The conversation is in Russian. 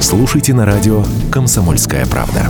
Слушайте на радио «Комсомольская правда».